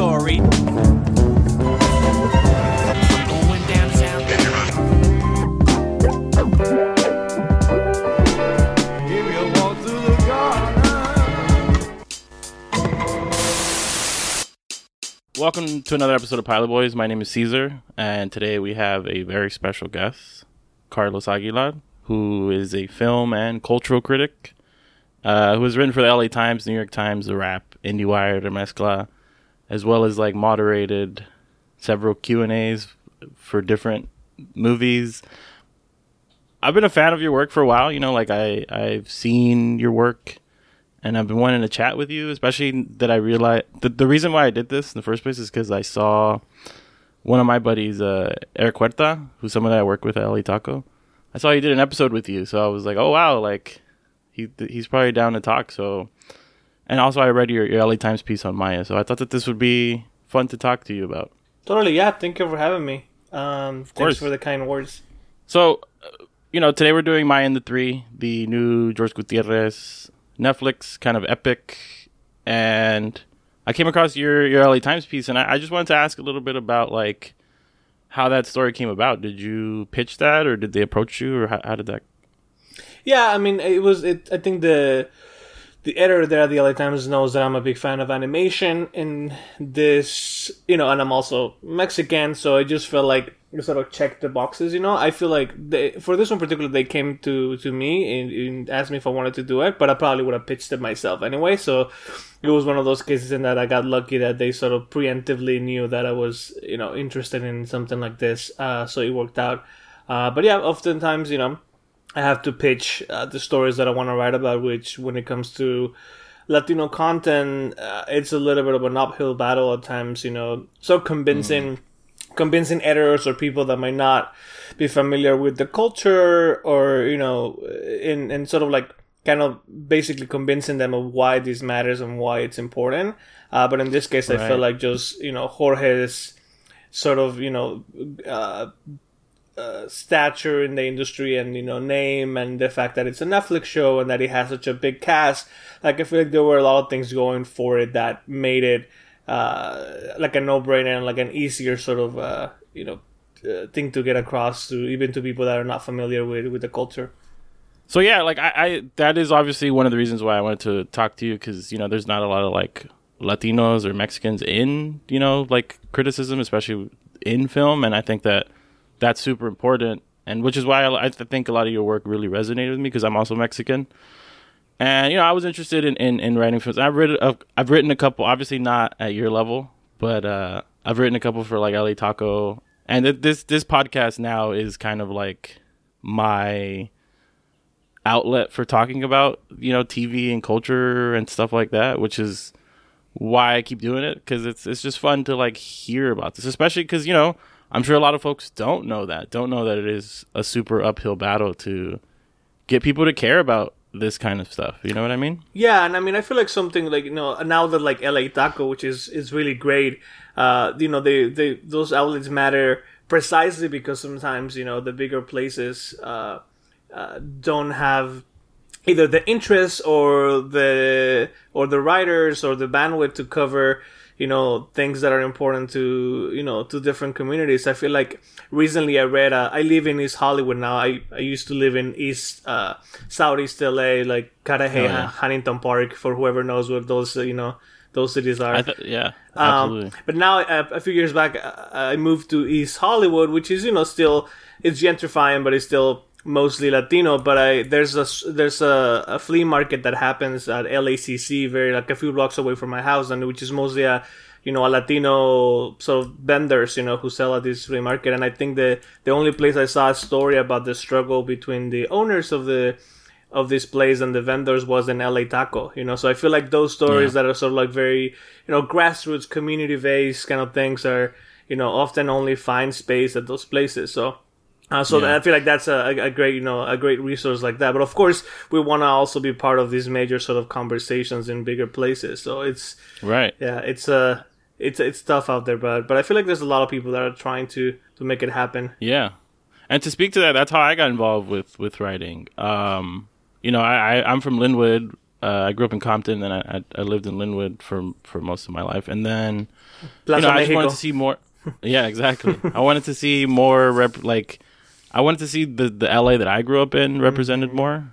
story. Welcome to another episode of Pilot Boys. My name is Caesar, and today we have a very special guest, Carlos Aguilar, who is a film and cultural critic uh, who has written for the LA Times, New York Times, The Wrap, IndieWire, Remezcla, as well as like moderated several Q and A's for different movies. I've been a fan of your work for a while. You know, like I I've seen your work, and I've been wanting to chat with you. Especially that I realized the the reason why I did this in the first place is because I saw one of my buddies, uh, Eric Huerta, who's someone that I work with at LA Taco. I saw he did an episode with you, so I was like, oh wow, like he he's probably down to talk. So, and also I read your, your LA Times piece on Maya, so I thought that this would be fun to talk to you about. Totally, yeah. Thank you for having me. Um, course. thanks for the kind words. So, uh, you know, today we're doing Maya and the Three, the new George Gutierrez Netflix kind of epic, and I came across your your LA Times piece, and I, I just wanted to ask a little bit about like how that story came about. Did you pitch that, or did they approach you, or how, how did that? Yeah, I mean, it was. It. I think the the editor there at the LA Times knows that I'm a big fan of animation, and this, you know, and I'm also Mexican, so I just felt like it sort of checked the boxes. You know, I feel like they, for this one particular, they came to to me and, and asked me if I wanted to do it, but I probably would have pitched it myself anyway. So it was one of those cases in that I got lucky that they sort of preemptively knew that I was, you know, interested in something like this. Uh, so it worked out. Uh, but yeah, oftentimes, you know, I have to pitch uh, the stories that I want to write about, which when it comes to Latino content, uh, it's a little bit of an uphill battle at times, you know. So convincing, convincing editors or people that might not be familiar with the culture or, you know, in, in sort of like kind of basically convincing them of why this matters and why it's important. Uh, but in this case, I feel like just, you know, Jorge's sort of, you know, uh, stature in the industry and you know name and the fact that it's a Netflix show and that it has such a big cast. Like I feel like there were a lot of things going for it that made it uh, like a no brainer and like an easier sort of uh, you know uh, thing to get across to even to people that are not familiar with with the culture. So yeah, like I, I that is obviously one of the reasons why I wanted to talk to you because you know there's not a lot of like Latinos or Mexicans in you know like criticism, especially in film, and I think that that's super important, and which is why I, I think a lot of your work really resonated with me because I'm also Mexican, and you know I was interested in in, in writing films. I've written a, I've written a couple, obviously not at your level, but uh, I've written a couple for like LA Taco, and th- this this podcast now is kind of like my outlet for talking about you know TV and culture and stuff like that, which is why I keep doing it because it's it's just fun to like hear about this, especially because you know I'm sure a lot of folks don't know that, don't know that it is a super uphill battle to get people to care about this kind of stuff. You know what I mean? Yeah, and I mean, I feel like something like you know now that like LA Taco, which is is really great. Uh, you know, they they those outlets matter precisely because sometimes you know the bigger places uh, uh, don't have either the interest or the or the writers or the bandwidth to cover you know things that are important to you know to different communities i feel like recently i read uh, i live in east hollywood now i, I used to live in east uh, southeast la like Cudahy, Oh, yeah. huntington park for whoever knows what those you know those cities are I th- yeah, um, absolutely. but now, uh, a few years back, uh, I moved to East Hollywood, which is you know still it's gentrifying, but it's still mostly Latino. But I there's a there's a, a flea market that happens at LACC, very like a few blocks away from my house, and which is mostly a you know a Latino sort of vendors you know who sell at this flea market. And I think the the only place I saw a story about the struggle between the owners of the of this place and the vendors was in LA Taco, you know. So I feel like those stories that are sort of like very, you know, grassroots, community based kind of things are, you know, often only find space at those places. So, uh, so Yeah. I feel like that's a, a great, you know, a great resource like that. But of course, we want to also be part of these major sort of conversations in bigger places. So it's, right. yeah, it's uh, it's it's tough out there, but but I feel like there's a lot of people that are trying to to make it happen. Yeah. And to speak to that, that's how I got involved with with writing. Um, you know, I, I I'm from Lynwood, uh, I grew up in Compton, and I, I I lived in Lynwood for for most of my life, and then Plaza you know, I just wanted to see more. yeah, exactly. I wanted to see more rep- like I wanted to see the the LA that I grew up in represented more,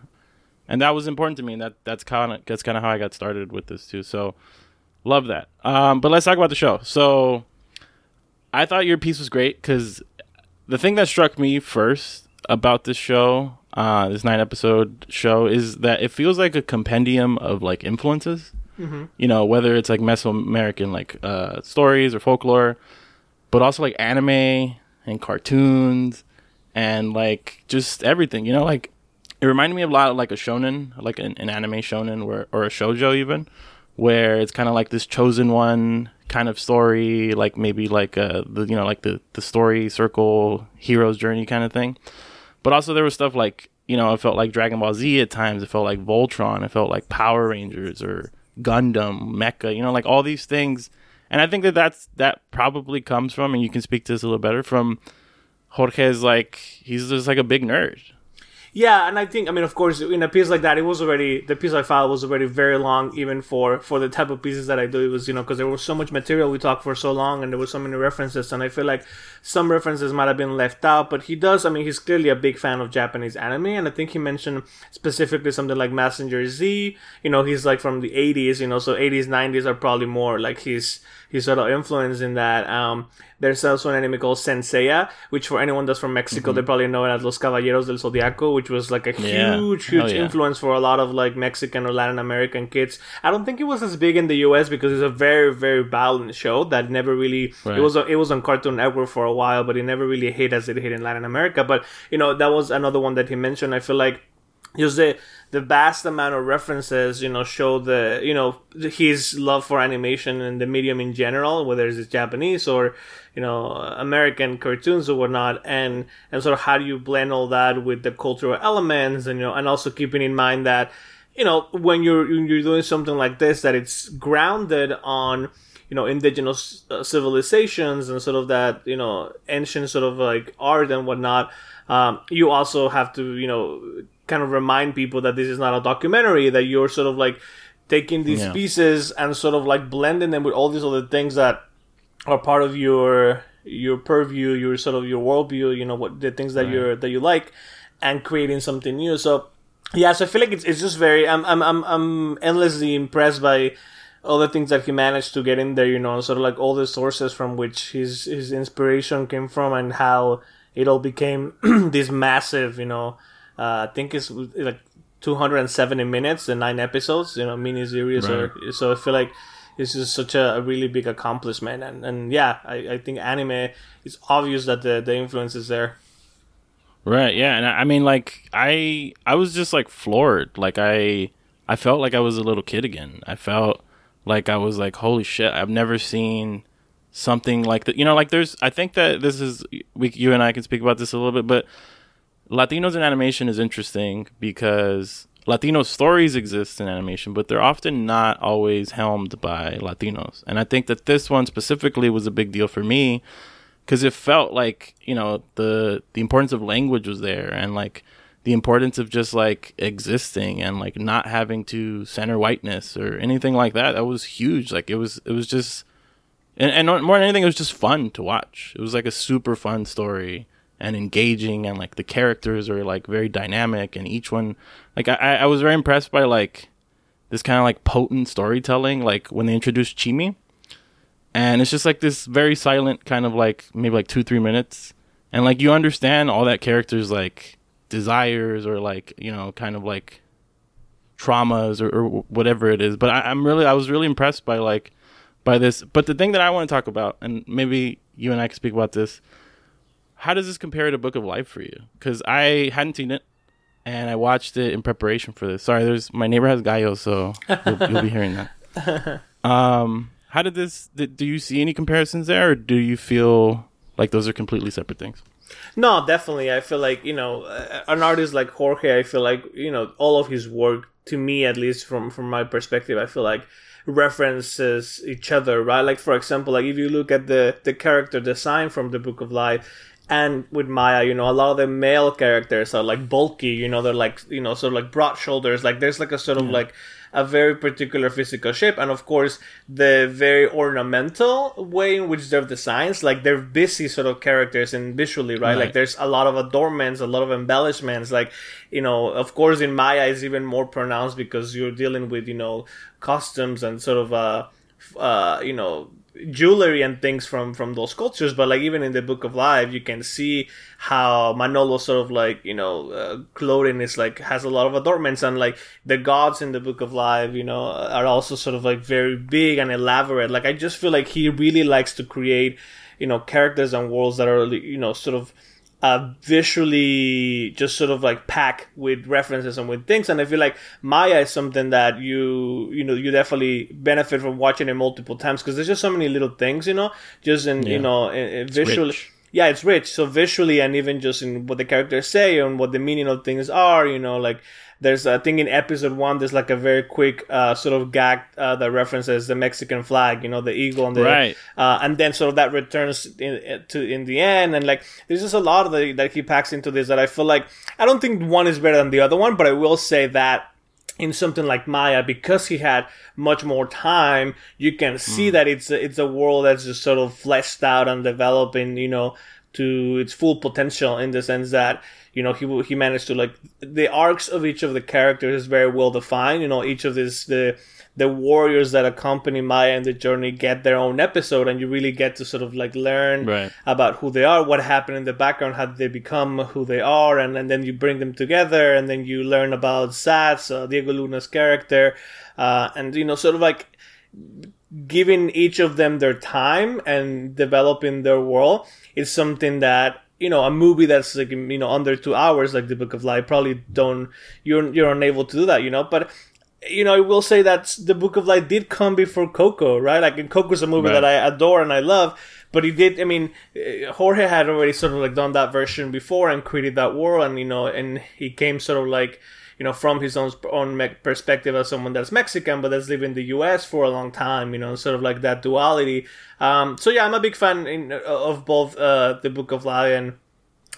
and that was important to me. And that that's kind of that's kind of how I got started with this too. So love that. Um, but let's talk about the show. So I thought your piece was great because the thing that struck me first about this show, uh, this nine episode show, is that it feels like a compendium of like influences. You know, whether it's like Mesoamerican like uh, stories or folklore, but also like anime and cartoons and like just everything. You know, like it reminded me of a lot of like a shonen, like an, an anime shonen, where or a shojo even, where it's kind of like this chosen one kind of story, like maybe like uh the you know like the the story circle hero's journey kind of thing. But also there was stuff like you know it felt like Dragon Ball Z at times. It felt like Voltron. It felt like Power Rangers or Gundam, Mecha. You know, like all these things. And I think that that's that probably comes from, and you can speak to this a little better from Jorge's like he's just like a big nerd. Yeah, and I think I mean, of course, in a piece like that, it was already the piece I filed was already very long, even for for the type of pieces that I do. It was you know because there was so much material we talked for so long, and there were so many references, and I feel like some references might have been left out. But he does. I mean, he's clearly a big fan of Japanese anime, and I think he mentioned specifically something like Mazinger Z. You know, he's like from the '80s. You know, so '80s, '90s are probably more like his his sort of influence in that. Um, there's also an anime called Saint Seiya, which for anyone that's from Mexico, they probably know it as Los Caballeros del Zodiaco, which was like a Yeah. huge, huge yeah. influence for a lot of like Mexican or Latin American kids. I don't think it was as big in the U.S. because it's a very, very balanced show that never really. Right. It was it was on Cartoon Network for a while, but it never really hit as it hit in Latin America. But you know that was another one that he mentioned. I feel like just the the vast amount of references you know show the you know his love for animation and the medium in general whether it's japanese or you know american cartoons or whatnot and and sort of how do you blend all that with the cultural elements and you know and also keeping in mind that you know when you're you're doing something like this that it's grounded on you know indigenous uh, civilizations and sort of that you know ancient sort of like art and whatnot um, you also have to you know kind of remind people that this is not a documentary that you're sort of like taking these Yeah. pieces and sort of like blending them with all these other things that are part of your your purview your sort of your worldview you know what the things that you're that you like and creating something new so yeah so i feel like it's, it's just very I'm, I'm i'm i'm endlessly impressed by all the things that he managed to get in there you know sort of like all the sources from which his his inspiration came from and how it all became this massive you know uh, i think it's like 270 minutes the nine episodes you know mini series or so i feel like this is such a, a really big accomplishment and and yeah I, I think anime it's obvious that the the influence is there Right. Yeah. And I, I mean, like, I I was just like floored. Like, I I felt like I was a little kid again. I felt like I was like, holy shit! I've never seen something like that. You know, like there's. I think that this is we you and I can speak about this a little bit, but Latinos in animation is interesting because Latino stories exist in animation, but they're often not always helmed by Latinos. And I think that this one specifically was a big deal for me because it felt like you know the the importance of language was there and like the importance of just like existing and like not having to center whiteness or anything like that. That was huge. Like it was it was just and, and more than anything it was just fun to watch. It was like a super fun story and engaging and like the characters are like very dynamic and each one like i i was very impressed by like this kind of like potent storytelling like when they introduced chimi. And it's just like this very silent kind of like maybe like two three minutes. And like you understand all that character's like desires or like you know kind of like traumas or, or whatever it is. But I, i'm really i was really impressed by like by this. But the thing that i want to talk about and maybe you and i can speak about this how does this compare to book of life for you because i hadn't seen it and i watched it in preparation for this sorry there's my neighbor has gallo so you'll, you'll be hearing that um how did this did, do you see any comparisons there or do you feel like those are completely separate things No, definitely. I feel like you know, an artist like Jorge. I feel like you know, all of his work, to me at least, from from my perspective, I feel like references each other, right? Like for example, like if you look at the the character design from the Book of Life. And with Maya, you know, a lot of the male characters are like bulky, you know, they're like, you know, sort of like broad shoulders. Like there's like a sort of like a very particular physical shape, and of course the very ornamental way in which they're designed. Like they're busy sort of characters and visually, right? Right. Like there's a lot of adornments, a lot of embellishments. Like you know, of course in Maya is even more pronounced because you're dealing with you know costumes and sort of uh, uh you know jewelry and things from from those cultures but like even in the book of life you can see how manolo sort of like you know uh, clothing is like has a lot of adornments and like the gods in the book of life you know are also sort of like very big and elaborate. Like i just feel like he really likes to create you know characters and worlds that are you know sort of uh, visually just sort of like pack with references and with things. And i feel like maya is something that you you know you definitely benefit from watching it multiple times because there's just so many little things you know? Just in you know in, in visually rich. yeah it's rich. So visually and even just in what the characters say and what the meaning of things are you know like there's I think in episode one there's like a very quick uh, sort of gag uh, that references the Mexican flag, you know, the eagle and the Right. uh, and then sort of that returns in, to in the end, and like there's just a lot of the, that he packs into this that I feel like I don't think one is better than the other one, but I will say that in something like Maya, because he had much more time, you can see that it's a, it's a world that's just sort of fleshed out and developing, you know, to its full potential in the sense that you know he he managed to like the arcs of each of the characters is very well defined. You know, each of this the the warriors that accompany Maya in the journey get their own episode, and you really get to sort of like learn Right. about who they are, what happened in the background, how did they become who they are, and, and then you bring them together, and then you learn about Zatz, uh, Diego Luna's character, uh, and you know, sort of like giving each of them their time and developing their world is something that you know a movie that's like you know under two hours like the book of life probably don't you're you're unable to do that you know but you know i will say that the book of life did come before coco right like and coco's a movie Right. that i adore and i love but he did i mean eh, jorge had already sort of like done that version before and created that world and you know and he came sort of like you know, from his own own perspective as someone that's Mexican but that's lived in the U.S. for a long time, you know, sort of like that duality. Um, so yeah, I'm a big fan in, of both uh, the Book of Life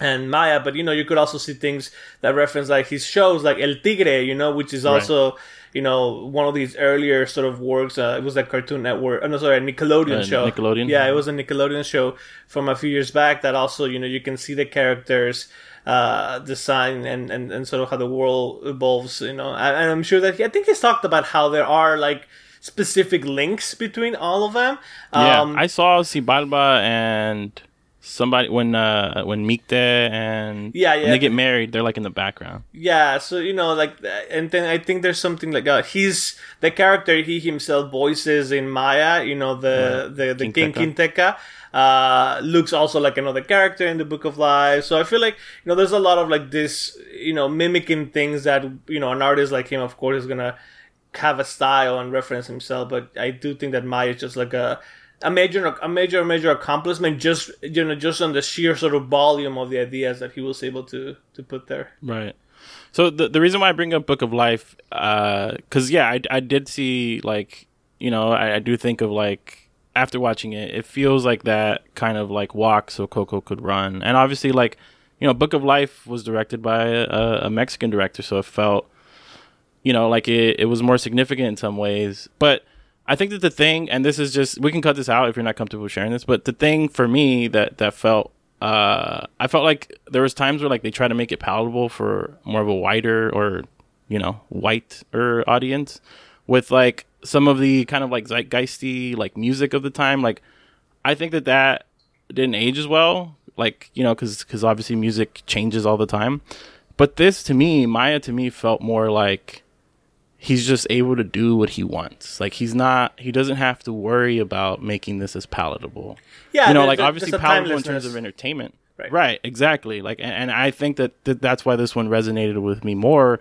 and Maya, but you know, you could also see things that reference like his shows, like El Tigre, you know, which is also. You know, one of these earlier sort of works. Uh, it was a Cartoon Network. Oh, no, sorry, a Nickelodeon Uh, show. Nickelodeon? Yeah, it was a Nickelodeon show from a few years back. That also, you know, you can see the characters uh, design and, and, and sort of how the world evolves. You know, and, I'm sure that he, I think he's talked about how there are like specific links between all of them. Yeah, Um, I saw Xibalba and somebody when uh when Micte and Yeah, yeah. they get married, they're like in the background. Yeah, so you know, like, and then I think there's something like uh, he's the character he himself voices in Maya. You know, the the the King King Quinteca uh, looks also like another character in the Book of Life. So I feel like you know, there's a lot of like this, you know, mimicking things that you know an artist like him, of course, is gonna have a style and reference himself. But I do think that Maya is just like a a major a major major accomplishment just you know just on the sheer sort of volume of the ideas that he was able to to put there Right. So the the reason why I bring up Book of Life, uh because yeah, I I did see like you know I, I do think of like after watching it, it feels like that kind of like walk so Coco could run, and obviously like you know Book of Life was directed by a, a Mexican director, so it felt you know like it it was more significant in some ways, but. I think that the thing, and this is just we can cut this out if you're not comfortable sharing this, but the thing for me that that felt uh I felt like there was times where like they try to make it palatable for more of a wider or you know whiter audience with like some of the kind of like zeitgeisty like music of the time like I think that that didn't age as well like you know cuz cuz obviously music changes all the time but this to me Maya to me felt more like he's just able to do what he wants like he's not he doesn't have to worry about making this as palatable yeah you know, like obviously palatable in terms of entertainment. Right. Right. exactly. Like, and, and I think that, that that's why this one resonated with me more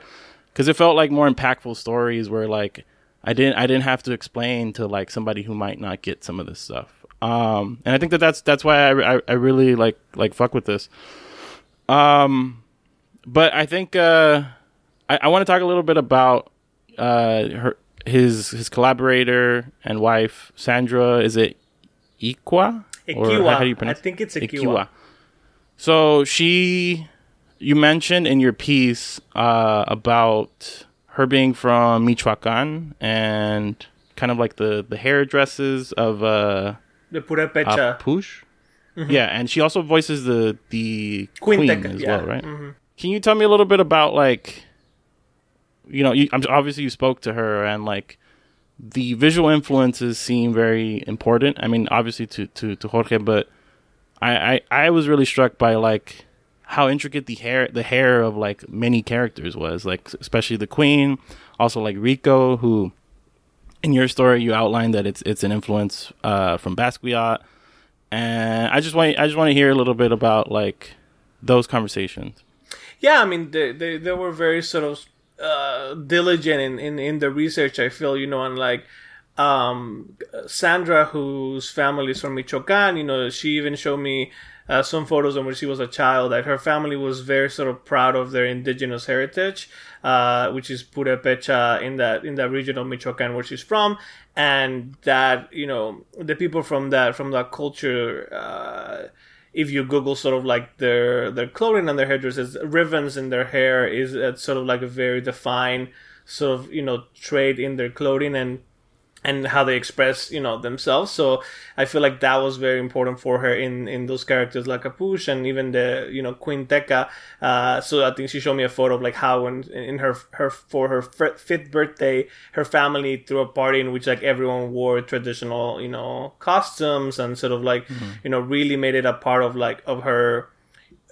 because it felt like more impactful stories where like I didn't I didn't have to explain to like somebody who might not get some of this stuff. Um, and I think that that's that's why I, I, I really like like fuck with this. Um, but I think uh, I, I want to talk a little bit about uh her his his collaborator and wife Sandra. Is it Iqua? Equihua. how do you pronounce? I think it's Equihua. So she, you mentioned in your piece uh, about her being from Michoacan and kind of like the the hairdresses of uh The Purepecha. Apush. Yeah, and she also voices the the Queen queen, as yeah. well, right? Can you tell me a little bit about like, you know, you, I'm obviously you spoke to her and like the visual influences seem very important. I mean, obviously to to to Jorge, but I I, I was really struck by like how intricate the hair the hair of like many characters was, like especially the queen, also like Rico, who in your story you outlined that it's it's an influence uh, from Basquiat, and I just want I just want to hear a little bit about like those conversations. Yeah, I mean, they, they, they were very sort of uh, diligent in, in, in the research, I feel, you know, and like um, Sandra, whose family is from Michoacan, you know, she even showed me uh, some photos of when she was a child that her family was very sort of proud of their indigenous heritage, uh, which is Purepecha in that in that region of Michoacan where she's from, and that you know the people from that from that culture. Uh, if you Google sort of like their their clothing and their hairdressers, ribbons in their hair is uh, sort of like a very defined sort of you know trait in their clothing and and how they express you know themselves. So I feel like that was very important for her in in those characters like Capuche and even the you know Queen Teca. Uh, so I think she showed me a photo of like how when in her her for her fifth birthday, her family threw a party in which like everyone wore traditional you know costumes and sort of like you know really made it a part of like of her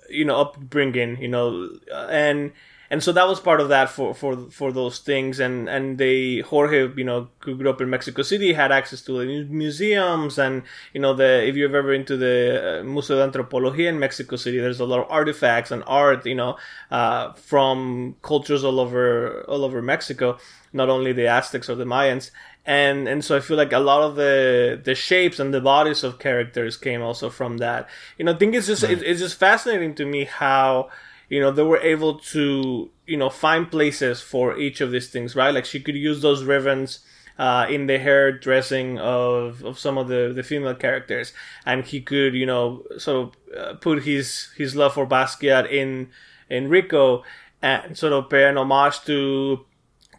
you know upbringing you know and and so that was part of that for for for those things. And and they jorge you know grew up in mexico city had access to the museums. And you know the if you've ever been to the uh, museo de antropología in mexico city there's a lot of artifacts and art you know uh, from cultures all over all over mexico not only the aztecs or the mayans. And and so I feel like a lot of the the shapes and the bodies of characters came also from that. You know, I think it's just it, it's just fascinating to me how you know they were able to you know find places for each of these things, right? Like she could use those ribbons. Uh, in the hair dressing of, of some of the, the female characters, and he could, you know, sort of uh, put his his love for Basquiat in in Rico, and sort of pay an homage to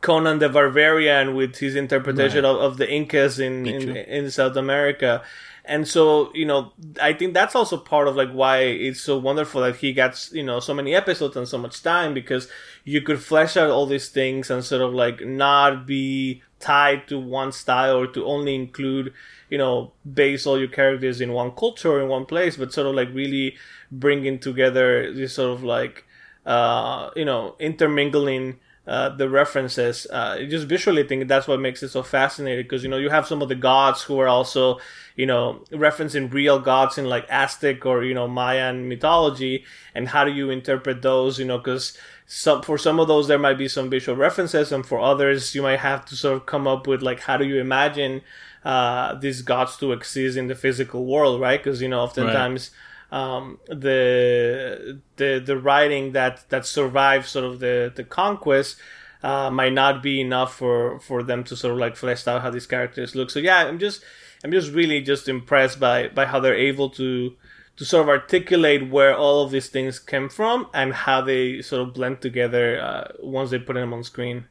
Conan the Barbarian with his interpretation of, of the Incas in, in in South America. And so, you know, I think that's also part of like why it's so wonderful that he gets, you know, so many episodes and so much time because you could flesh out all these things and sort of like not be tied to one style or to only include, you know, base all your characters in one culture in one place, but sort of like really bringing together this sort of like, uh, you know, intermingling uh, the references. Uh, just visually, I think that's what makes it so fascinating because you know you have some of the gods who are also you know referencing real gods in like Aztec or you know Mayan mythology, and how do you interpret those? You know, because some for some of those there might be some visual references, and for others you might have to sort of come up with like how do you imagine uh, these gods to exist in the physical world, right? Because you know oftentimes um, the the the writing that that survives sort of the the conquest uh, might not be enough for for them to sort of like flesh out how these characters look. So yeah, I'm just I'm just really just impressed by by how they're able to to sort of articulate where all of these things came from and how they sort of blend together uh, once they put them on screen.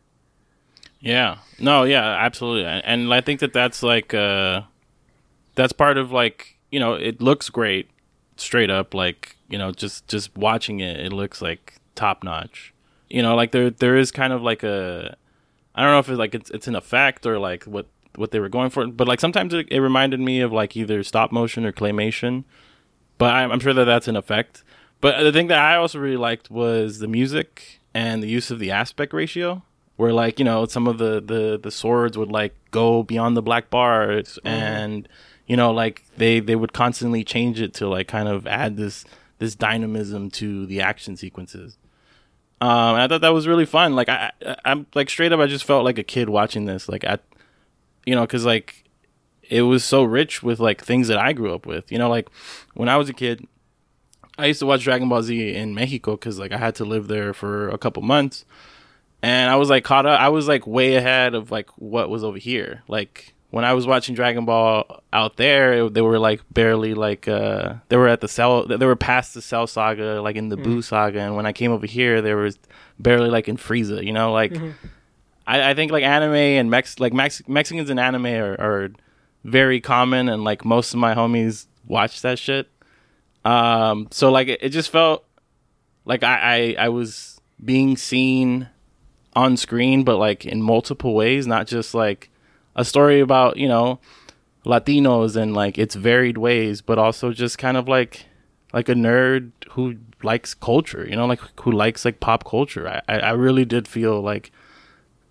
Yeah. No, yeah, absolutely. And, I think that that's like uh that's part of like, you know, it looks great straight up like, you know, just just watching it it looks like top notch. You know, like there there is kind of like a I don't know if it's like it's it's an effect or like what what they were going for, but like sometimes it, it reminded me of like either stop motion or claymation. But I'm, I'm sure that that's an effect. But the thing that I also really liked was the music and the use of the aspect ratio, where like you know some of the the the swords would like go beyond the black bars, oh. and you know like they they would constantly change it to like kind of add this this dynamism to the action sequences. Um, and I thought that was really fun. Like I, I, I'm like straight up, I just felt like a kid watching this. Like at, you know, because like it was so rich with like things that I grew up with. You know, like when I was a kid, I used to watch Dragon Ball Z in Mexico because like I had to live there for a couple months, and I was like caught up. I was like way ahead of like what was over here. Like when I was watching Dragon Ball out there, it- they were like barely like uh they were at the cell. They were past the Cell Saga, like in the Buu Saga, and when I came over here, they were barely like in Frieza. You know, like. I, I think like anime and Mex like Mex- Mexicans and anime are, are very common, and like most of my homies watch that shit. Um, so like it, it just felt like I, I I was being seen on screen, but like in multiple ways, not just like a story about you know Latinos and like its varied ways, but also just kind of like like a nerd who likes culture, you know, like who likes like pop culture. I, I really did feel like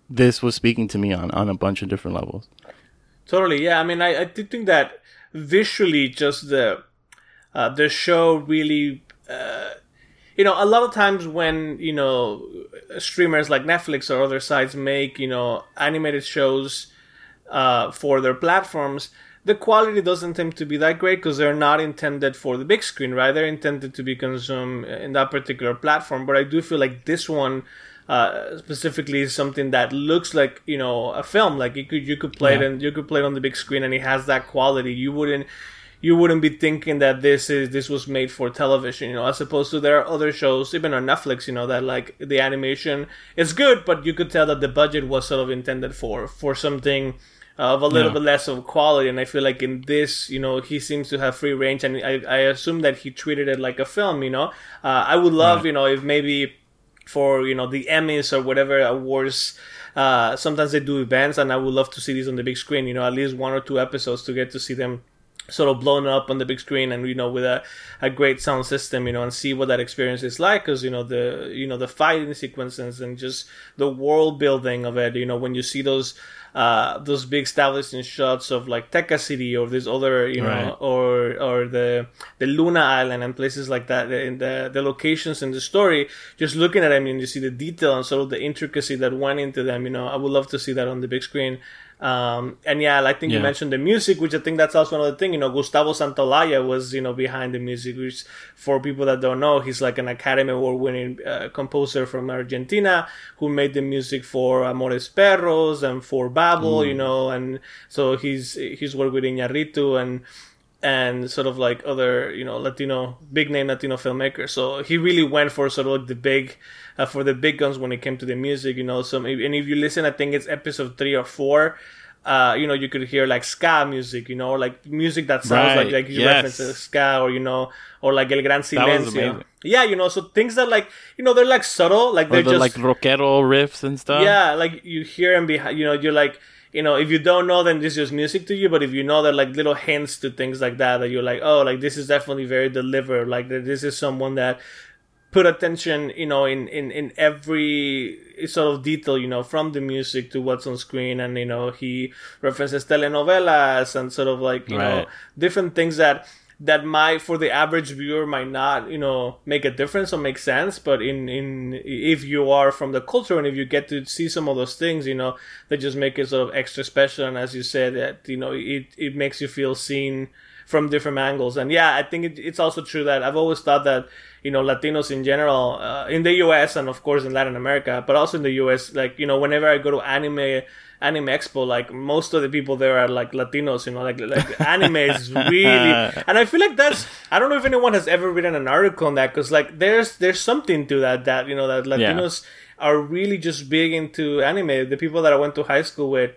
this was speaking to me on on a bunch of different levels. Totally, yeah. I mean, I, I did think that visually, just the uh, the show really, uh, you know, a lot of times when you know streamers like Netflix or other sites make you know animated shows uh, for their platforms, the quality doesn't tend to be that great because they're not intended for the big screen, right? They're intended to be consumed in that particular platform. But I do feel like this one uh, specifically is something that looks like you know a film. Like you could you could play it and you could play it on the big screen, and it has that quality. You wouldn't you wouldn't be thinking that this is this was made for television, you know, as opposed to there are other shows, even on Netflix, you know, that like the animation is good, but you could tell that the budget was sort of intended for for something of a little Yeah. bit less of quality. And I feel like in this, you know, he seems to have free range, and I, I assume that he treated it like a film, you know. Uh, I would love, Right. you know, if maybe for you know the Emmys or whatever awards. Uh, sometimes they do events, and I would love to see these on the big screen. You know, at least one or two episodes to get to see them sort of blown up on the big screen and you know with a, a great sound system you know and see what that experience is like because you know the you know the fighting sequences and just the world building of it you know when you see those uh those big establishing shots of like Teca City or this other you know Right. or or the the Luna Island and places like that in the the locations in the story just looking at them and you see the detail and sort of the intricacy that went into them you know I would love to see that on the big screen um, and yeah, I think you mentioned the music, which I think that's also another thing. You know, Gustavo Santaolalla was you know behind the music, which for people that don't know, he's like an Academy Award-winning uh, composer from Argentina who made the music for Amores Perros and for Babel. You know, and so he's he's worked with Iñárritu and and sort of like other you know Latino big name Latino filmmakers. So he really went for sort of like the big uh, for the big guns when it came to the music. You know, so and if you listen, I think it's episode three or four. Uh, you know, you could hear like ska music, you know, like music that sounds like Right, like you yes. reference ska or you know, or like El Gran Silencio. Yeah, you know, so things that like you know they're like subtle, like Or they're the just like rockero riffs and stuff. yeah, like you hear them behind. You know, you're like, you know, if you don't know, then this is just music to you. But if you know, they're like little hints to things like that. That you're like, oh, like this is definitely very delivered. Like this is someone that put attention, you know, in in in every sort of detail, you know, from the music to what's on screen, and you know, he references telenovelas and sort of like you know different things that that might for the average viewer might not you know make a difference or make sense but in in if you are from the culture and if you get to see some of those things you know that just make it sort of extra special. And as you said that you know it it makes you feel seen from different angles. And yeah i think it, it's also true that i've always thought that you know latinos in general uh, in the us and of course in latin america but also in the us like you know whenever i go to anime anime expo like most of the people there are like latinos you know like like anime is really and i feel like that's i don't know if anyone has ever written an article on that because like there's there's something to that that you know that Yeah. latinos are really just big into anime the people that i went to high school with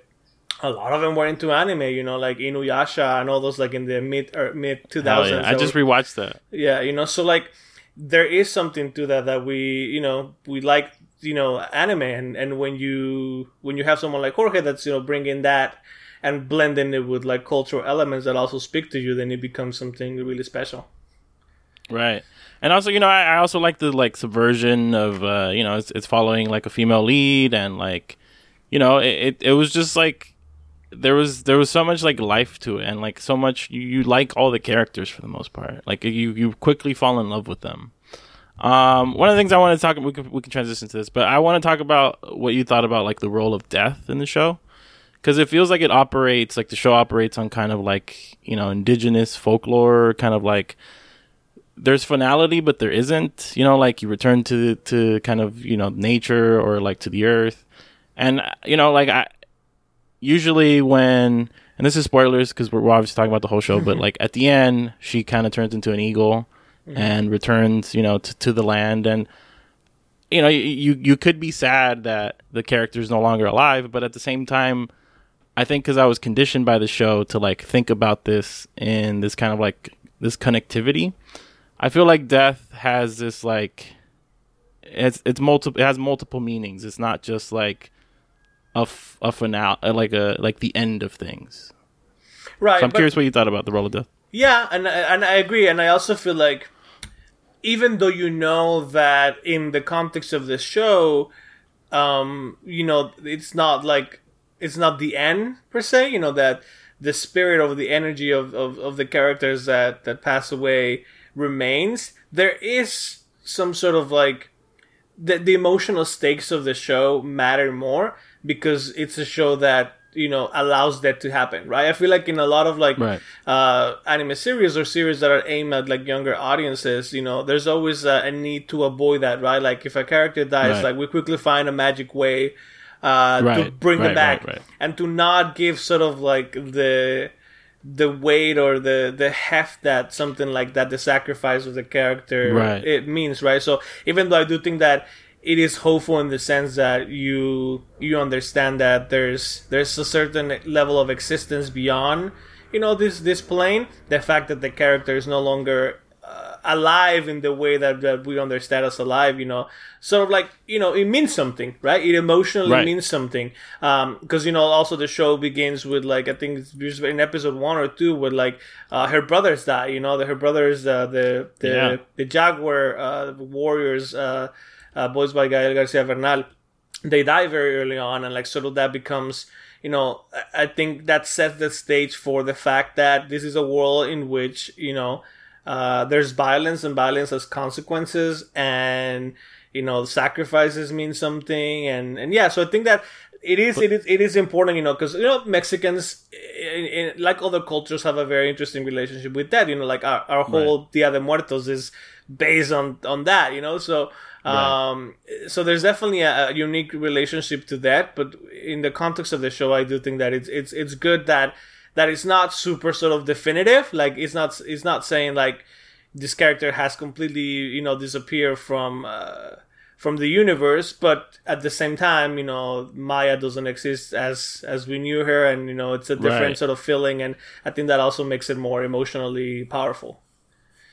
a lot of them were into anime you know like inuyasha and all those like in the mid or mid 2000s yeah. I just were- rewatched that. yeah you know so like there is something to that that we you know we like you know anime and and when you when you have someone like jorge that's you know bringing that and blending it with like cultural elements that also speak to you then it becomes something really special Right. And also, you know, I, I also like the like subversion of uh, you know, it's it's following like a female lead and like you know, it, it, it was just like there was there was so much like life to it and like so much you, you like all the characters for the most part. Like you you quickly fall in love with them. Um, one of the things I want to talk we can we can transition to this, but I want to talk about what you thought about like the role of death in the show. Because it feels like it operates like the show operates on kind of like you know indigenous folklore, kind of like there's finality, but there isn't. You know, like you return to to kind of you know nature or like to the earth, and you know, like I usually when and this is spoilers because we're, we're obviously talking about the whole show, but like at the end, she kind of turns into an eagle Mm-hmm. and returns, you know, to, to the land and. you know, you you could be sad that the character is no longer alive, but at the same time, I think because I was conditioned by the show to like think about this in this kind of like this connectivity, I feel like death has this like it's it's multiple it has multiple meanings. It's not just like a f- a finale uh, like a like the end of things. right So I'm but- curious what you thought about the role of death. Yeah, and and I agree, and I also feel like even though you know that in the context of the show, um, you know, it's not like it's not the end per se. You know that the spirit of the energy of, of, of the characters that that pass away remains. There is some sort of like the the emotional stakes of the show matter more because it's a show that you know allows that to happen right i feel like in a lot of like Right. uh anime series or series that are aimed at like younger audiences you know there's always a, a need to avoid that right like if a character dies Right. like we quickly find a magic way uh to Right, bring them back and to not give sort of like the the weight or the the heft that something like that the sacrifice of the character Right. it means right so even though i do think that it is hopeful in the sense that you you understand that there's there's a certain level of existence beyond you know this this plane the fact that the character is no longer uh, alive in the way that, that we understand as alive you know sort of like you know it means something right it emotionally Right. means something because you know also the show begins with like i think it's in episode one or two with like uh, her brothers die you know the, her brothers uh, the the Yeah. the jaguar uh, warriors uh, uh, voiced by gael garcia bernal they die very early on and like sort of that becomes you know I- think that sets the stage for the fact that this is a world in which you know uh, there's violence and violence has consequences and you know sacrifices mean something and and yeah so i think that it is it is it is important you know because you know mexicans in, in, like other cultures have a very interesting relationship with that you know like our, our whole dia de muertos is based on on that you know so um so there's definitely a, a unique relationship to that but in the context of the show i do think that it's it's it's good that that it's not super sort of definitive. Like it's not it's not saying like this character has completely you know disappeared from uh, from the universe but at the same time you know maya doesn't exist as as we knew her and you know it's a different Right. sort of feeling and i think that also makes it more emotionally powerful.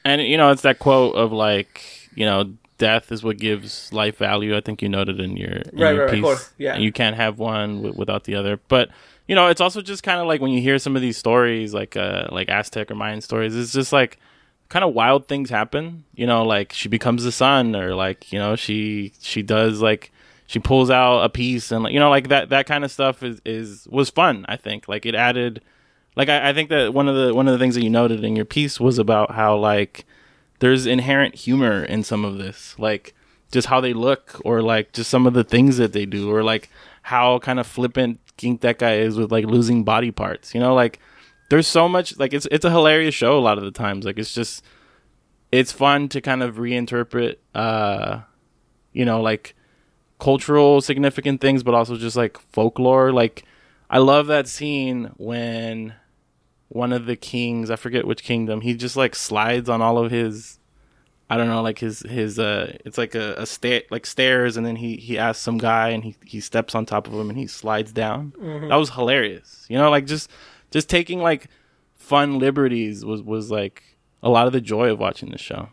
And you know, it's that quote of like, you know, death is what gives life value. I think you noted in your, in Right, your right, of piece. course, yeah. And you can't have one w- without the other. But you know, it's also just kind of like when you hear some of these stories, like uh, like Aztec or Mayan stories. It's just like kind of wild things happen. You know, like she becomes the sun, or like you know, she she does like she pulls out a piece, and like you know, like that that kind of stuff is is was fun. I think like it added like I, I think that one of the one of the things that you noted in your piece was about how like there's inherent humor in some of this like just how they look or like just some of the things that they do or like how kind of flippant King that guy is with like losing body parts you know? Like there's so much like it's it's a hilarious show a lot of the times. Like it's just it's fun to kind of reinterpret uh you know like cultural significant things but also just like folklore. Like i love that scene when one of the kings i forget which kingdom he just like slides on all of his i don't know like his his uh it's like a, a sta- like stairs and then he he asks some guy and he he steps on top of him and he slides down. That was hilarious. You know like just just taking like fun liberties was was like a lot of the joy of watching the show.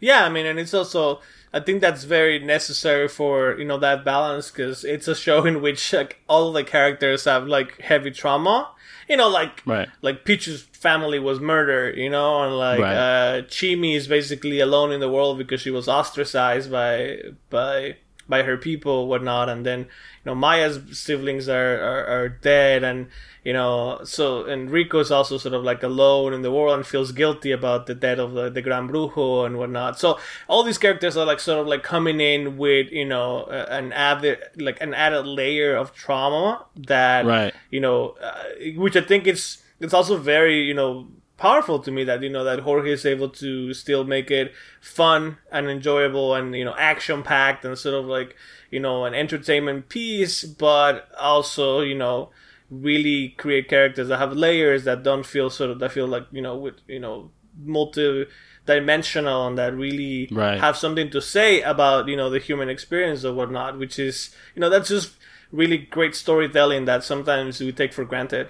Yeah, I mean, and it's also I think that's very necessary for you know that balance because it's a show in which like all the characters have like heavy trauma. You know, like Right. like Picchu's family was murdered. You know, and like Right. uh, Chimi is basically alone in the world because she was ostracized by by by her people, whatnot. And then you know Maya's siblings are are, are dead, and you know so and Rico's also sort of like alone in the world and feels guilty about the death of the, the Gran Brujo and whatnot. So all these characters are like sort of like coming in with you know an added like an added layer of trauma that Right. you know uh, which I think it's it's also very you know powerful to me that you know that Jorge is able to still make it fun and enjoyable and you know action packed and sort of like you know an entertainment piece but also you know really create characters that have layers that don't feel sort of that feel like you know with you know multi-dimensional and that really Right. have something to say about you know the human experience or whatnot. Which is you know that's just really great storytelling that sometimes we take for granted.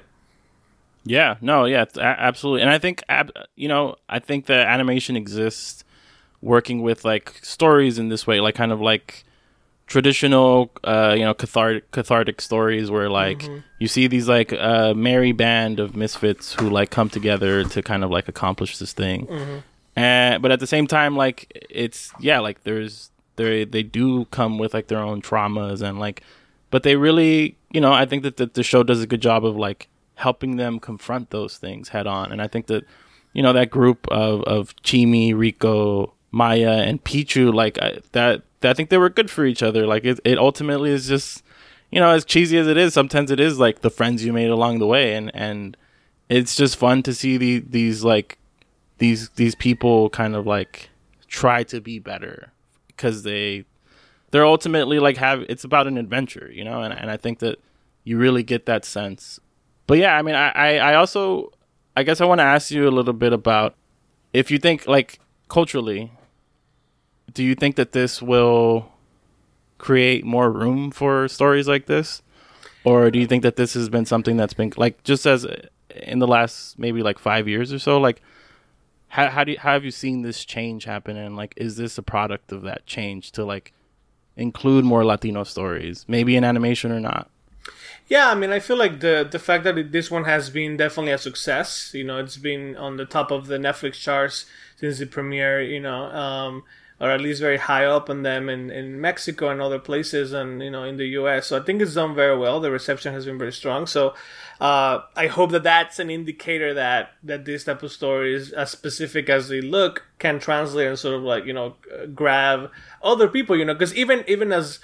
Yeah, no, yeah, absolutely. And I think, ab- you know, I think that animation exists working with like stories in this way, like kind of like traditional, uh, you know, cathartic, cathartic stories where like you see these like uh, merry band of misfits who like come together to kind of like accomplish this thing. And but at the same time, like it's yeah, like there's they they do come with like their own traumas and like, but they really, you know, I think that the, the show does a good job of like helping them confront those things head on. And I think that you know that group of of Chimi, Rico, Maya, and Picchu, like I, that, I think they were good for each other. Like it, it ultimately is just, you know, as cheesy as it is, sometimes it is like the friends you made along the way, and and it's just fun to see the these like these these people kind of like try to be better because they they're ultimately like have it's about an adventure you know and, and i think that you really get that sense but yeah i mean i i, also i guess i want to ask you a little bit about if you think like culturally do you think that this will create more room for stories like this? Or do you think that this has been something that's been like just as eh, in the last maybe like five years or so like how, how do you, how have you seen this change happen? And like is this a product of that change to like include more latino stories maybe in animation or not Yeah, I mean, I feel like the the fact that this one has been definitely a success. You know, it's been on the top of the Netflix charts since the premiere. You know, um, or at least very high up on them in, in Mexico and other places, and you know, in the U.S. So I think it's done very well. The reception has been very strong. So uh, I hope that that's an indicator that that this type of stories, as specific as they look, can translate and sort of like you know grab other people. You know, because even even as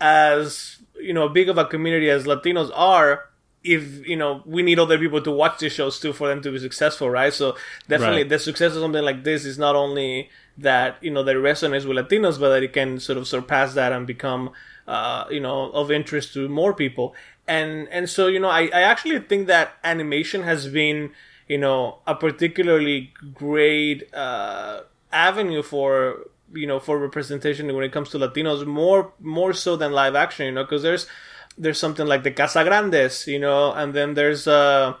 as you know big of a community as Latinos are, if you know we need other people to watch these shows too for them to be successful, right? So definitely Right. the success of something like this is not only that you know that resonates with Latinos, but that it can sort of surpass that and become uh, you know of interest to more people. And and so you know I, I actually think that animation has been you know a particularly great uh, avenue for you know for representation when it comes to Latinos more more so than live action you know because there's there's something like the Casagrandes you know and then there's uh,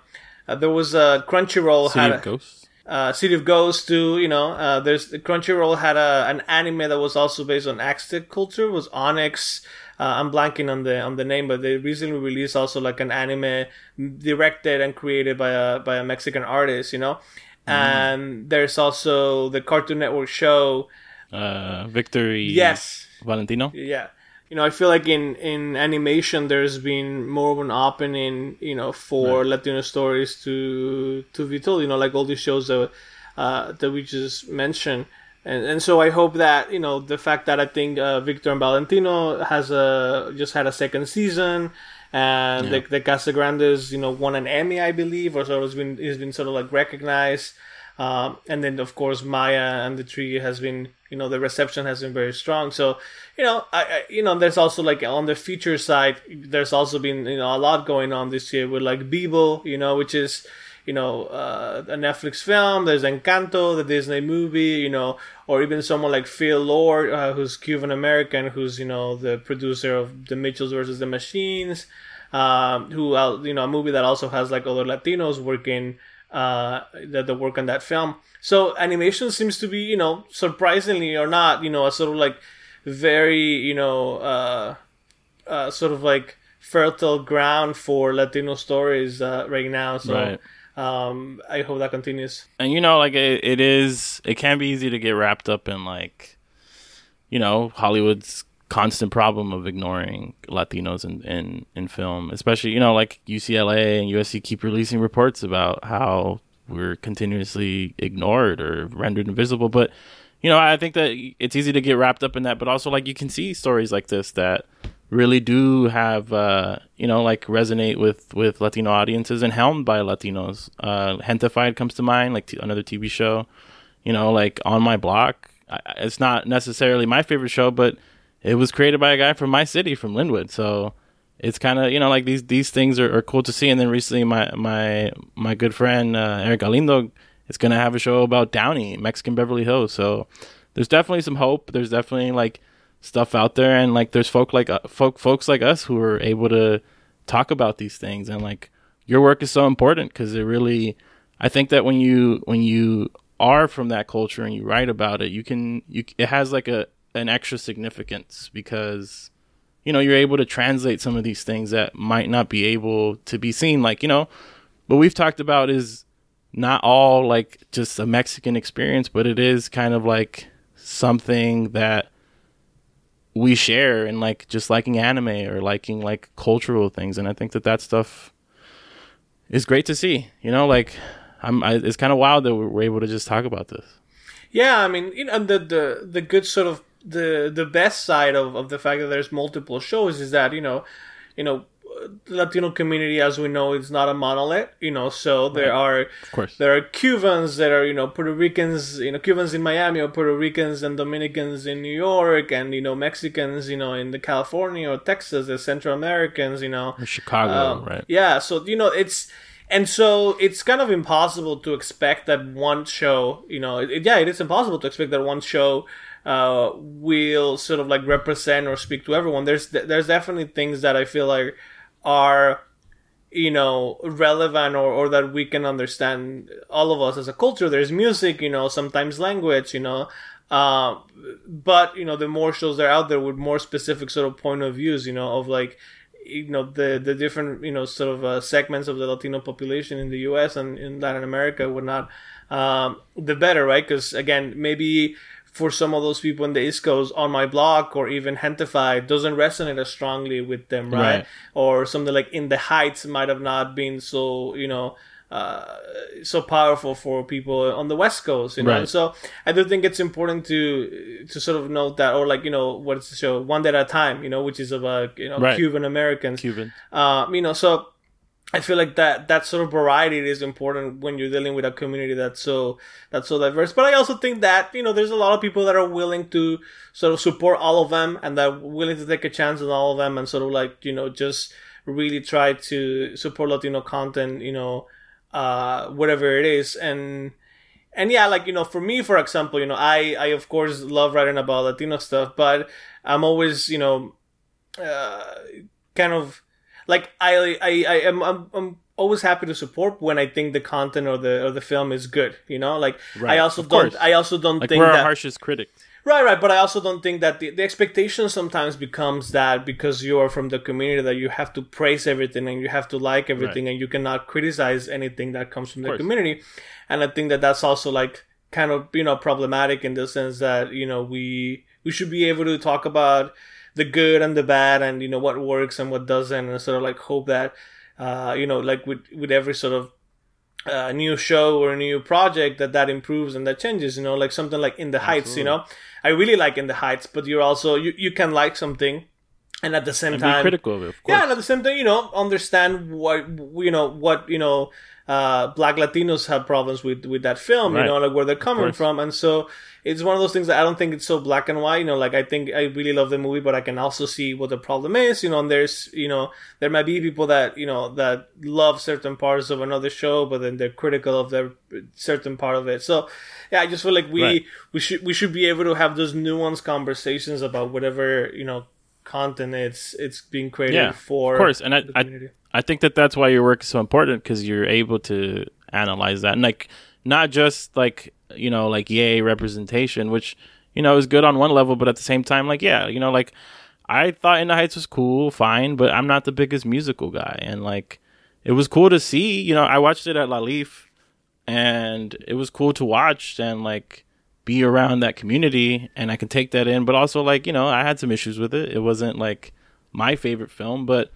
uh there was a Crunchyroll City had of a- Ghosts uh, City of Ghosts too. You know, uh, there's Crunchyroll had a an anime that was also based on Aztec culture. Was Onyx. Uh, I'm blanking on the on the name, but they recently released also like an anime directed and created by a by a Mexican artist. You know, and there's also the Cartoon Network show. Uh victory Yes, valentino? Yeah. You know i feel like in in animation there's been more of an opening you know for latino stories to to be told you know like all these shows that uh that we just mentioned. And and so i hope that you know the fact that i think uh, victor and valentino has a just had a second season and the, the Casagrandes, you know, won an Emmy, I believe, or so it's been it's been sort of like recognized. Um, and then of course Maya and the Three has been, you know, the reception has been very strong. So, you know, I, I you know, there's also like on the feature side, there's also been you know a lot going on this year with like Vivo, you know, which is you know uh, a Netflix film. There's Encanto, the Disney movie, you know, or even someone like Phil Lord, uh, who's Cuban American, who's you know the producer of The Mitchells versus the Machines, um, who uh, you know a movie that also has like other Latinos working uh, that that work on that film. So animation seems to be you know surprisingly or not you know a sort of like very you know uh, uh, sort of like fertile ground for Latino stories uh, right now. So. Right. Um, I hope that continues. and you know like it, it is it can be easy to get wrapped up in like you know hollywood's constant problem of ignoring latinos in, in in film especially you know like ucla and usc keep releasing reports about how we're continuously ignored or rendered invisible. But you know i think that it's easy to get wrapped up in that. But also like you can see stories like this that really do have uh you know like resonate with with latino audiences and helmed by latinos. Uh Gentefied comes to mind like t- another tv show you know like on my block. I- it's not necessarily my favorite show but it was created by a guy from my city from Lynwood so it's kind of you know like these these things are, are cool to see and then recently my my my good friend uh, eric galindo is gonna have a show about Downey, Mexican Beverly Hills. So there's definitely some hope. There's definitely like stuff out there, and like there's folk like uh, folk folks like us who are able to talk about these things, and like your work is so important because it really. I think that when you when you are from that culture and you write about it, you can you it has like a an extra significance because you know you're able to translate some of these things that might not be able to be seen like you know what we've talked about is not all like just a Mexican experience, but it is kind of like something that we share in like just liking anime or liking like cultural things and I think that that stuff is great to see. You know, like I'm I, it's kind of wild that we're able to just talk about this. Yeah, I mean, you know, the the the good sort of the the best side of, of the fact that there's multiple shows is that you know, you know, the Latino community, as we know, is not a monolith. You know, so there are Of course. there are Cubans that are you know Puerto Ricans, you know Cubans in Miami or Puerto Ricans and Dominicans in New York, and you know Mexicans, you know in the California or Texas, the Central Americans, you know Or Chicago, um, right? Yeah, so you know it's and so it's kind of impossible to expect that one show, you know, it, yeah, it is impossible to expect that one show uh, will sort of like represent or speak to everyone. There's there's definitely things that I feel like are you know relevant or, or that we can understand all of us as a culture there's music you know sometimes language you know uh, but you know the more shows that are out there with more specific sort of point of views you know of like you know the the different you know sort of uh, segments of the latino population in the us and in latin america would not um, the better right because again maybe for some of those people in the East Coast On My Block or even Gentefied doesn't resonate as strongly with them, right? Right. Or something like In the Heights might have not been so, you know, uh, so powerful for people on the West Coast, you know. Right. So I do think it's important to to sort of note that, or like you know, what's the show, One Day at a Time, you know, which is about you know Right. Cuban Americans, Cuban. um, you know, so I feel like that that sort of variety is important when you're dealing with a community that's so that's so diverse. But I also think that you know there's a lot of people that are willing to sort of support all of them and that willing to take a chance on all of them and sort of like you know just really try to support Latino content. You know, uh, whatever it is and. And yeah, like you know, for me, for example, you know, I I of course love writing about Latino stuff, but I'm always you know, uh, kind of like I I I am I'm, I'm always happy to support when I think the content or the or the film is good. You know, like I also of don't course. I also don't Like think we're our harshest critic. right right, but I also don't think that the, the expectation sometimes becomes that because you are from the community that you have to praise everything and you have to like everything and you cannot criticize anything that comes from the course. community. And I think that that's also like kind of you know problematic in the sense that you know we we should be able to talk about the good and the bad and you know what works and what doesn't and sort of like hope that uh, you know like with with every sort of uh, new show or a new project that that improves and that changes you know like something like in the heights you know i really like in the heights but you're also you, you can like something and at the same And time be critical of it, of course. yeah, and at the same time, you know, understand what you know, what you know, uh, Black Latinos have problems with with that film. Right. You know, like where they're coming from, and so it's one of those things that I don't think it's so black and white. You know, like I think I really love the movie, but I can also see what the problem is. You know, and there's you know there might be people that you know that love certain parts of another show, but then they're critical of their certain part of it. So yeah, I just feel like we Right. we should we should be able to have those nuanced conversations about whatever you know content it's it's being created Yeah, for of course. And I, I. I think that that's why your work is so important because you're able to analyze that and like not just like you know like yay representation, which you know is good on one level, but at the same time, like yeah, you know like I thought In the Heights was cool, fine, but I'm not the biggest musical guy, and like it was cool to see. You know, I watched it at LALIFF, and it was cool to watch and like be around that community, and I can take that in. But also like you know I had some issues with it. It wasn't like my favorite film, but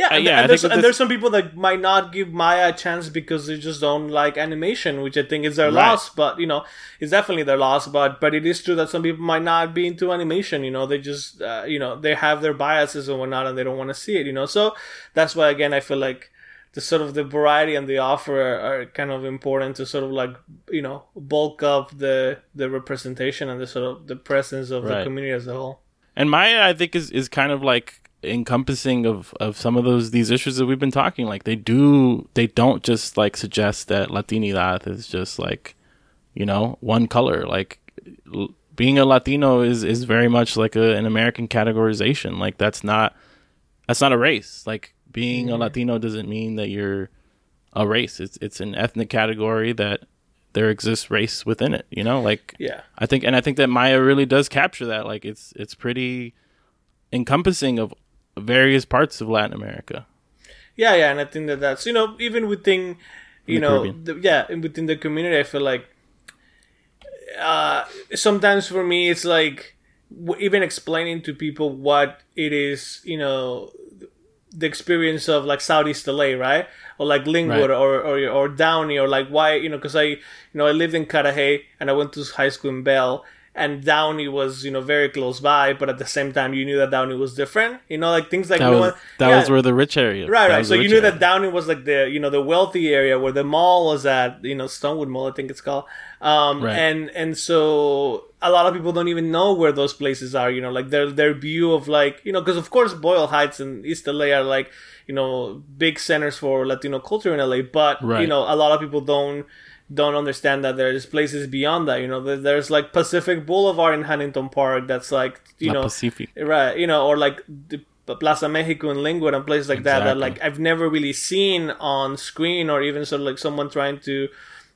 Yeah, Uh, and, yeah, I and, there's, think and there's some people that might not give Maya a chance because they just don't like animation, which I think is their Right. loss. But you know, it's definitely their loss. But but it is true that some people might not be into animation. You know, they just uh, you know they have their biases and whatnot, and they don't want to see it. You know, so that's why again I feel like the sort of the variety and the offer are, kind of important to sort of like you know bulk up the the representation and the sort of the presence of the community as a whole. And Maya, I think, is is kind of like encompassing of of some of those these issues that we've been talking like they do they don't just like suggest that latinidad is just like you know one color like l- being a latino is is very much like a, an american categorization like that's not that's not a race like being a latino doesn't mean that you're a race it's it's an ethnic category that there exists race within it you know like Yeah. I think, and I think that Maya really does capture that. Like, it's it's pretty encompassing of various parts of Latin America. Yeah, yeah, and I think that that's you know even within you The know the, yeah within the community, I feel like uh, sometimes for me it's like even explaining to people what it is, you know, the experience of like Southeast LA, right? Or like Lynwood Right. or, or or Downey or like why you know because I you know I lived in Carajay and I went to high school in Bell and Downey was you know very close by, but at the same time you knew that Downey was different. You know, like things like That no was one- that yeah. was where the rich area. Right, that right. So you knew area. that Downey was like the you know the wealthy area where the mall was at, you know Stonewood Mall, I think it's called. Um, Right. and and so a lot of people don't even know where those places are. You know, like their their view of like you know because of course Boyle Heights and East LA are like you know big centers for Latino culture in LA, but you know a lot of people don't don't understand that there's places beyond that. You know, there's like Pacific Boulevard in Huntington Park that's like you La know Pacific. right you know or like the plaza mexico in Lynwood and places like that that like i've never really seen on screen or even sort of like someone trying to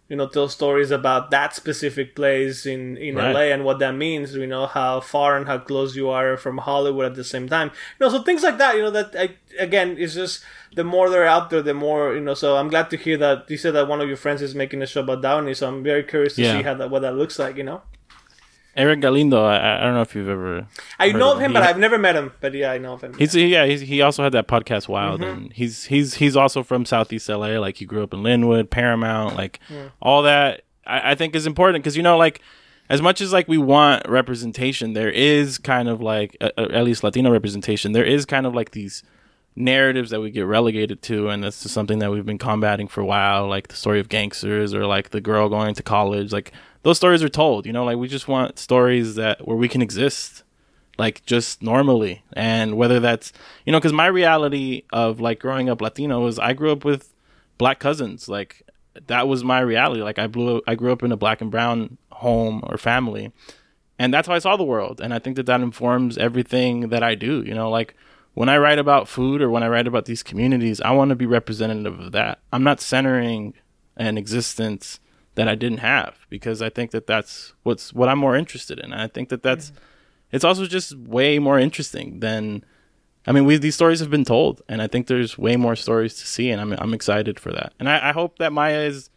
you know tell stories about that specific place in in Right. la and what that means you know how far and how close you are from hollywood at the same time you know so things like that you know that I, again it's just the more they're out there the more you know so i'm glad to hear that you said that one of your friends is making a show about downey so i'm very curious to Yeah. see how that what that looks like you know Eric Galindo. I, I don't know if you've ever. i know of him but i've never met him but yeah i know of him He's yeah. He's, he also had that podcast Wild, Mm-hmm. and he's he's he's also from Southeast LA. Like he grew up in Lynwood, Paramount, like all that. I, I think is important because you know, like as much as like we want representation, there is kind of like uh, at least Latino representation. There is kind of like these narratives that we get relegated to, and that's just something that we've been combating for a while. Like the story of gangsters, or like the girl going to college. Like those stories are told. You know, like we just want stories that where we can exist like just normally. And whether that's you know because my reality of like growing up latino was i grew up with black cousins. Like that was my reality. Like i blew i grew up in a black and brown home or family. And that's how i saw the world. And i think that that informs everything that i do you know like when i write about food or when i write about these communities i want to be representative of that. I'm not centering an existence that i didn't have because i think that that's what's what i'm more interested in. And i think that that's it's also just way more interesting than I mean, we these stories have been told, and I think there's way more stories to see, and I'm I'm excited for that, and I, I hope that Maya is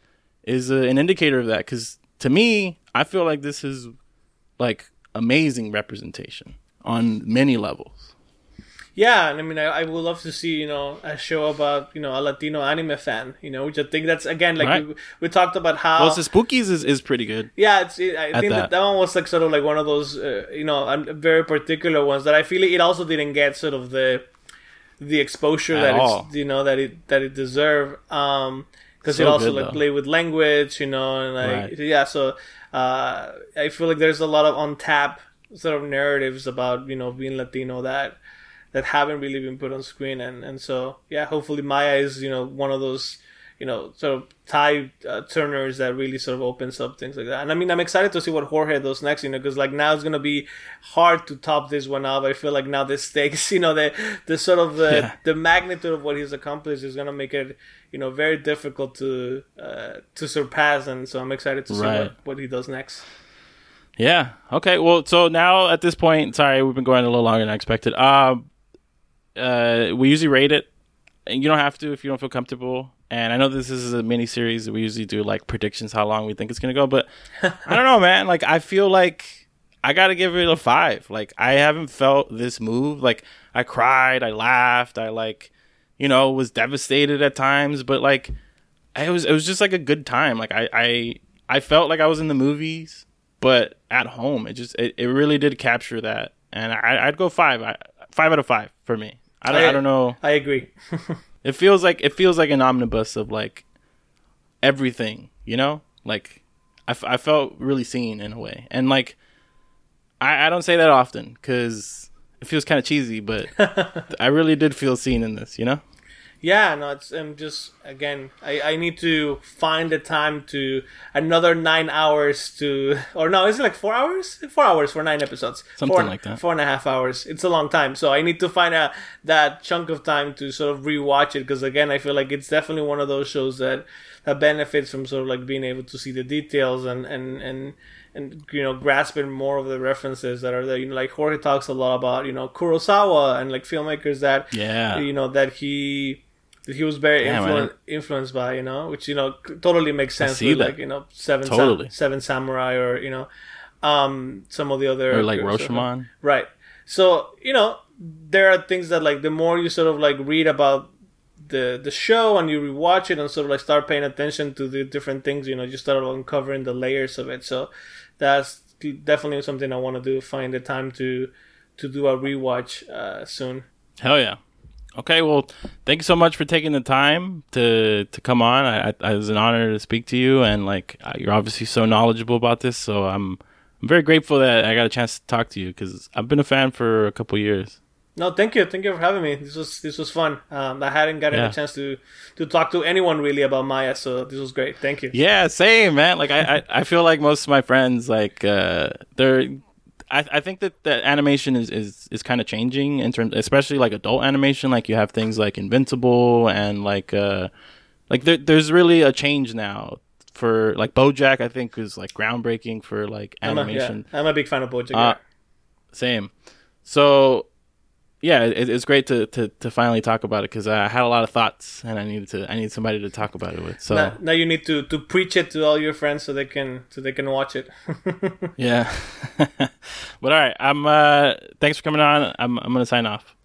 is uh an indicator of that because to me, I feel like this is like amazing representation on many levels. Yeah, and I mean, I, I would love to see you know a show about you know a Latino anime fan, you know, which I think that's again like Right. we, we talked about how. Well, so Spookies is, is pretty good. yeah, it's it, I think that. that. that one was like sort of like one of those uh, you know very particular ones that I feel it also didn't get sort of the the exposure At that all. it's you know that it that it deserved. Um, because So it also good, like play with language, you know, and like Right. yeah. So uh, I feel like there's a lot of untapped sort of narratives about you know being Latino that that haven't really been put on screen and and so yeah hopefully maya is you know one of those you know sort of tie uh, turners that really sort of opens up things like that and i mean i'm excited to see what jorge does next you know because like now it's gonna be hard to top this one up i feel like now the stakes you know the the sort of the Yeah. the magnitude of what he's accomplished is gonna make it you know very difficult to uh, to surpass and so i'm excited to see what, what he does next Yeah. Okay. Well, so now at this point, sorry, we've been going a little longer than I expected. Um, uh, we usually rate it, and you don't have to if you don't feel comfortable. And I know this is a mini series we usually do like predictions how long we think it's gonna go, but I don't know, man. Like I feel like I gotta give it a five. Like I haven't felt this move. Like I cried, I laughed, I like, you know, was devastated at times, but like it was it was just like a good time. Like I I I felt like I was in the movies, but at home. It just it, it really did capture that, and I, I'd go five. I, five out of five for me. I don't, I, don't know. i agree It feels like it feels like an omnibus of like everything, you know. Like I, f- I felt really seen in a way, and like I, I don't say that often because it feels kind of cheesy, but I really did feel seen in this. You know? Yeah, no, it's I'm just again, I, I need to find the time to another nine hours to or no, is it like four hours? Four hours for nine episodes, Something four, like that. Four and a half hours. It's a long time, so I need to find a that chunk of time to sort of rewatch it because again, I feel like it's definitely one of those shows that that benefits from sort of like being able to see the details and and and and you know grasping more of the references that are there. You know, like Jorge talks a lot about you know Kurosawa and like filmmakers that Yeah. you know that he that he was very influen- man. influenced by you know which you know totally makes sense with like you know seven Sam- Totally. seven samurai or you know um some of the other Or like. Rashomon. right so you know there are things that like the more you sort of like read about the the show and you rewatch it and sort of like start paying attention to the different things you know you start uncovering the layers of it so that's definitely something i want to do find the time to to do a rewatch uh soon Hell yeah. Okay, well, thank you so much for taking the time to to come on. I, I it was an honor to speak to you, and like you're obviously so knowledgeable about this. So I'm I'm very grateful that I got a chance to talk to you because I've been a fan for a couple years. No, thank you, thank you for having me. This was this was fun. Um, I hadn't gotten Yeah. a chance to to talk to anyone really about Maya, so this was great. Thank you. Yeah, same man. Like I, I, I feel like most of my friends like uh they're I, I think that the animation is, is, is kind of changing in terms especially like adult animation like you have things like Invincible and like uh like there, there's really a change now for like BoJack I think is like groundbreaking for like I'm a, yeah, animation I'm a big fan of BoJack. Uh, same so yeah it, it's great to, to, to finally talk about it because I had a lot of thoughts and I needed to I need somebody to talk about it with so now, now you need to, to preach it to all your friends so they can so they can watch it. Yeah. but all right, I'm uh thanks for coming on. I'm I'm going to sign off.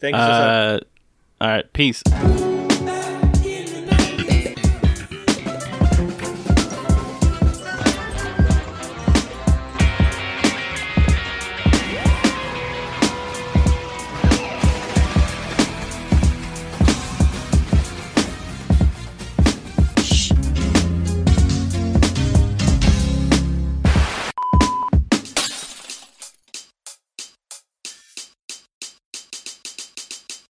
Thank you. Cesar. Uh all right, peace.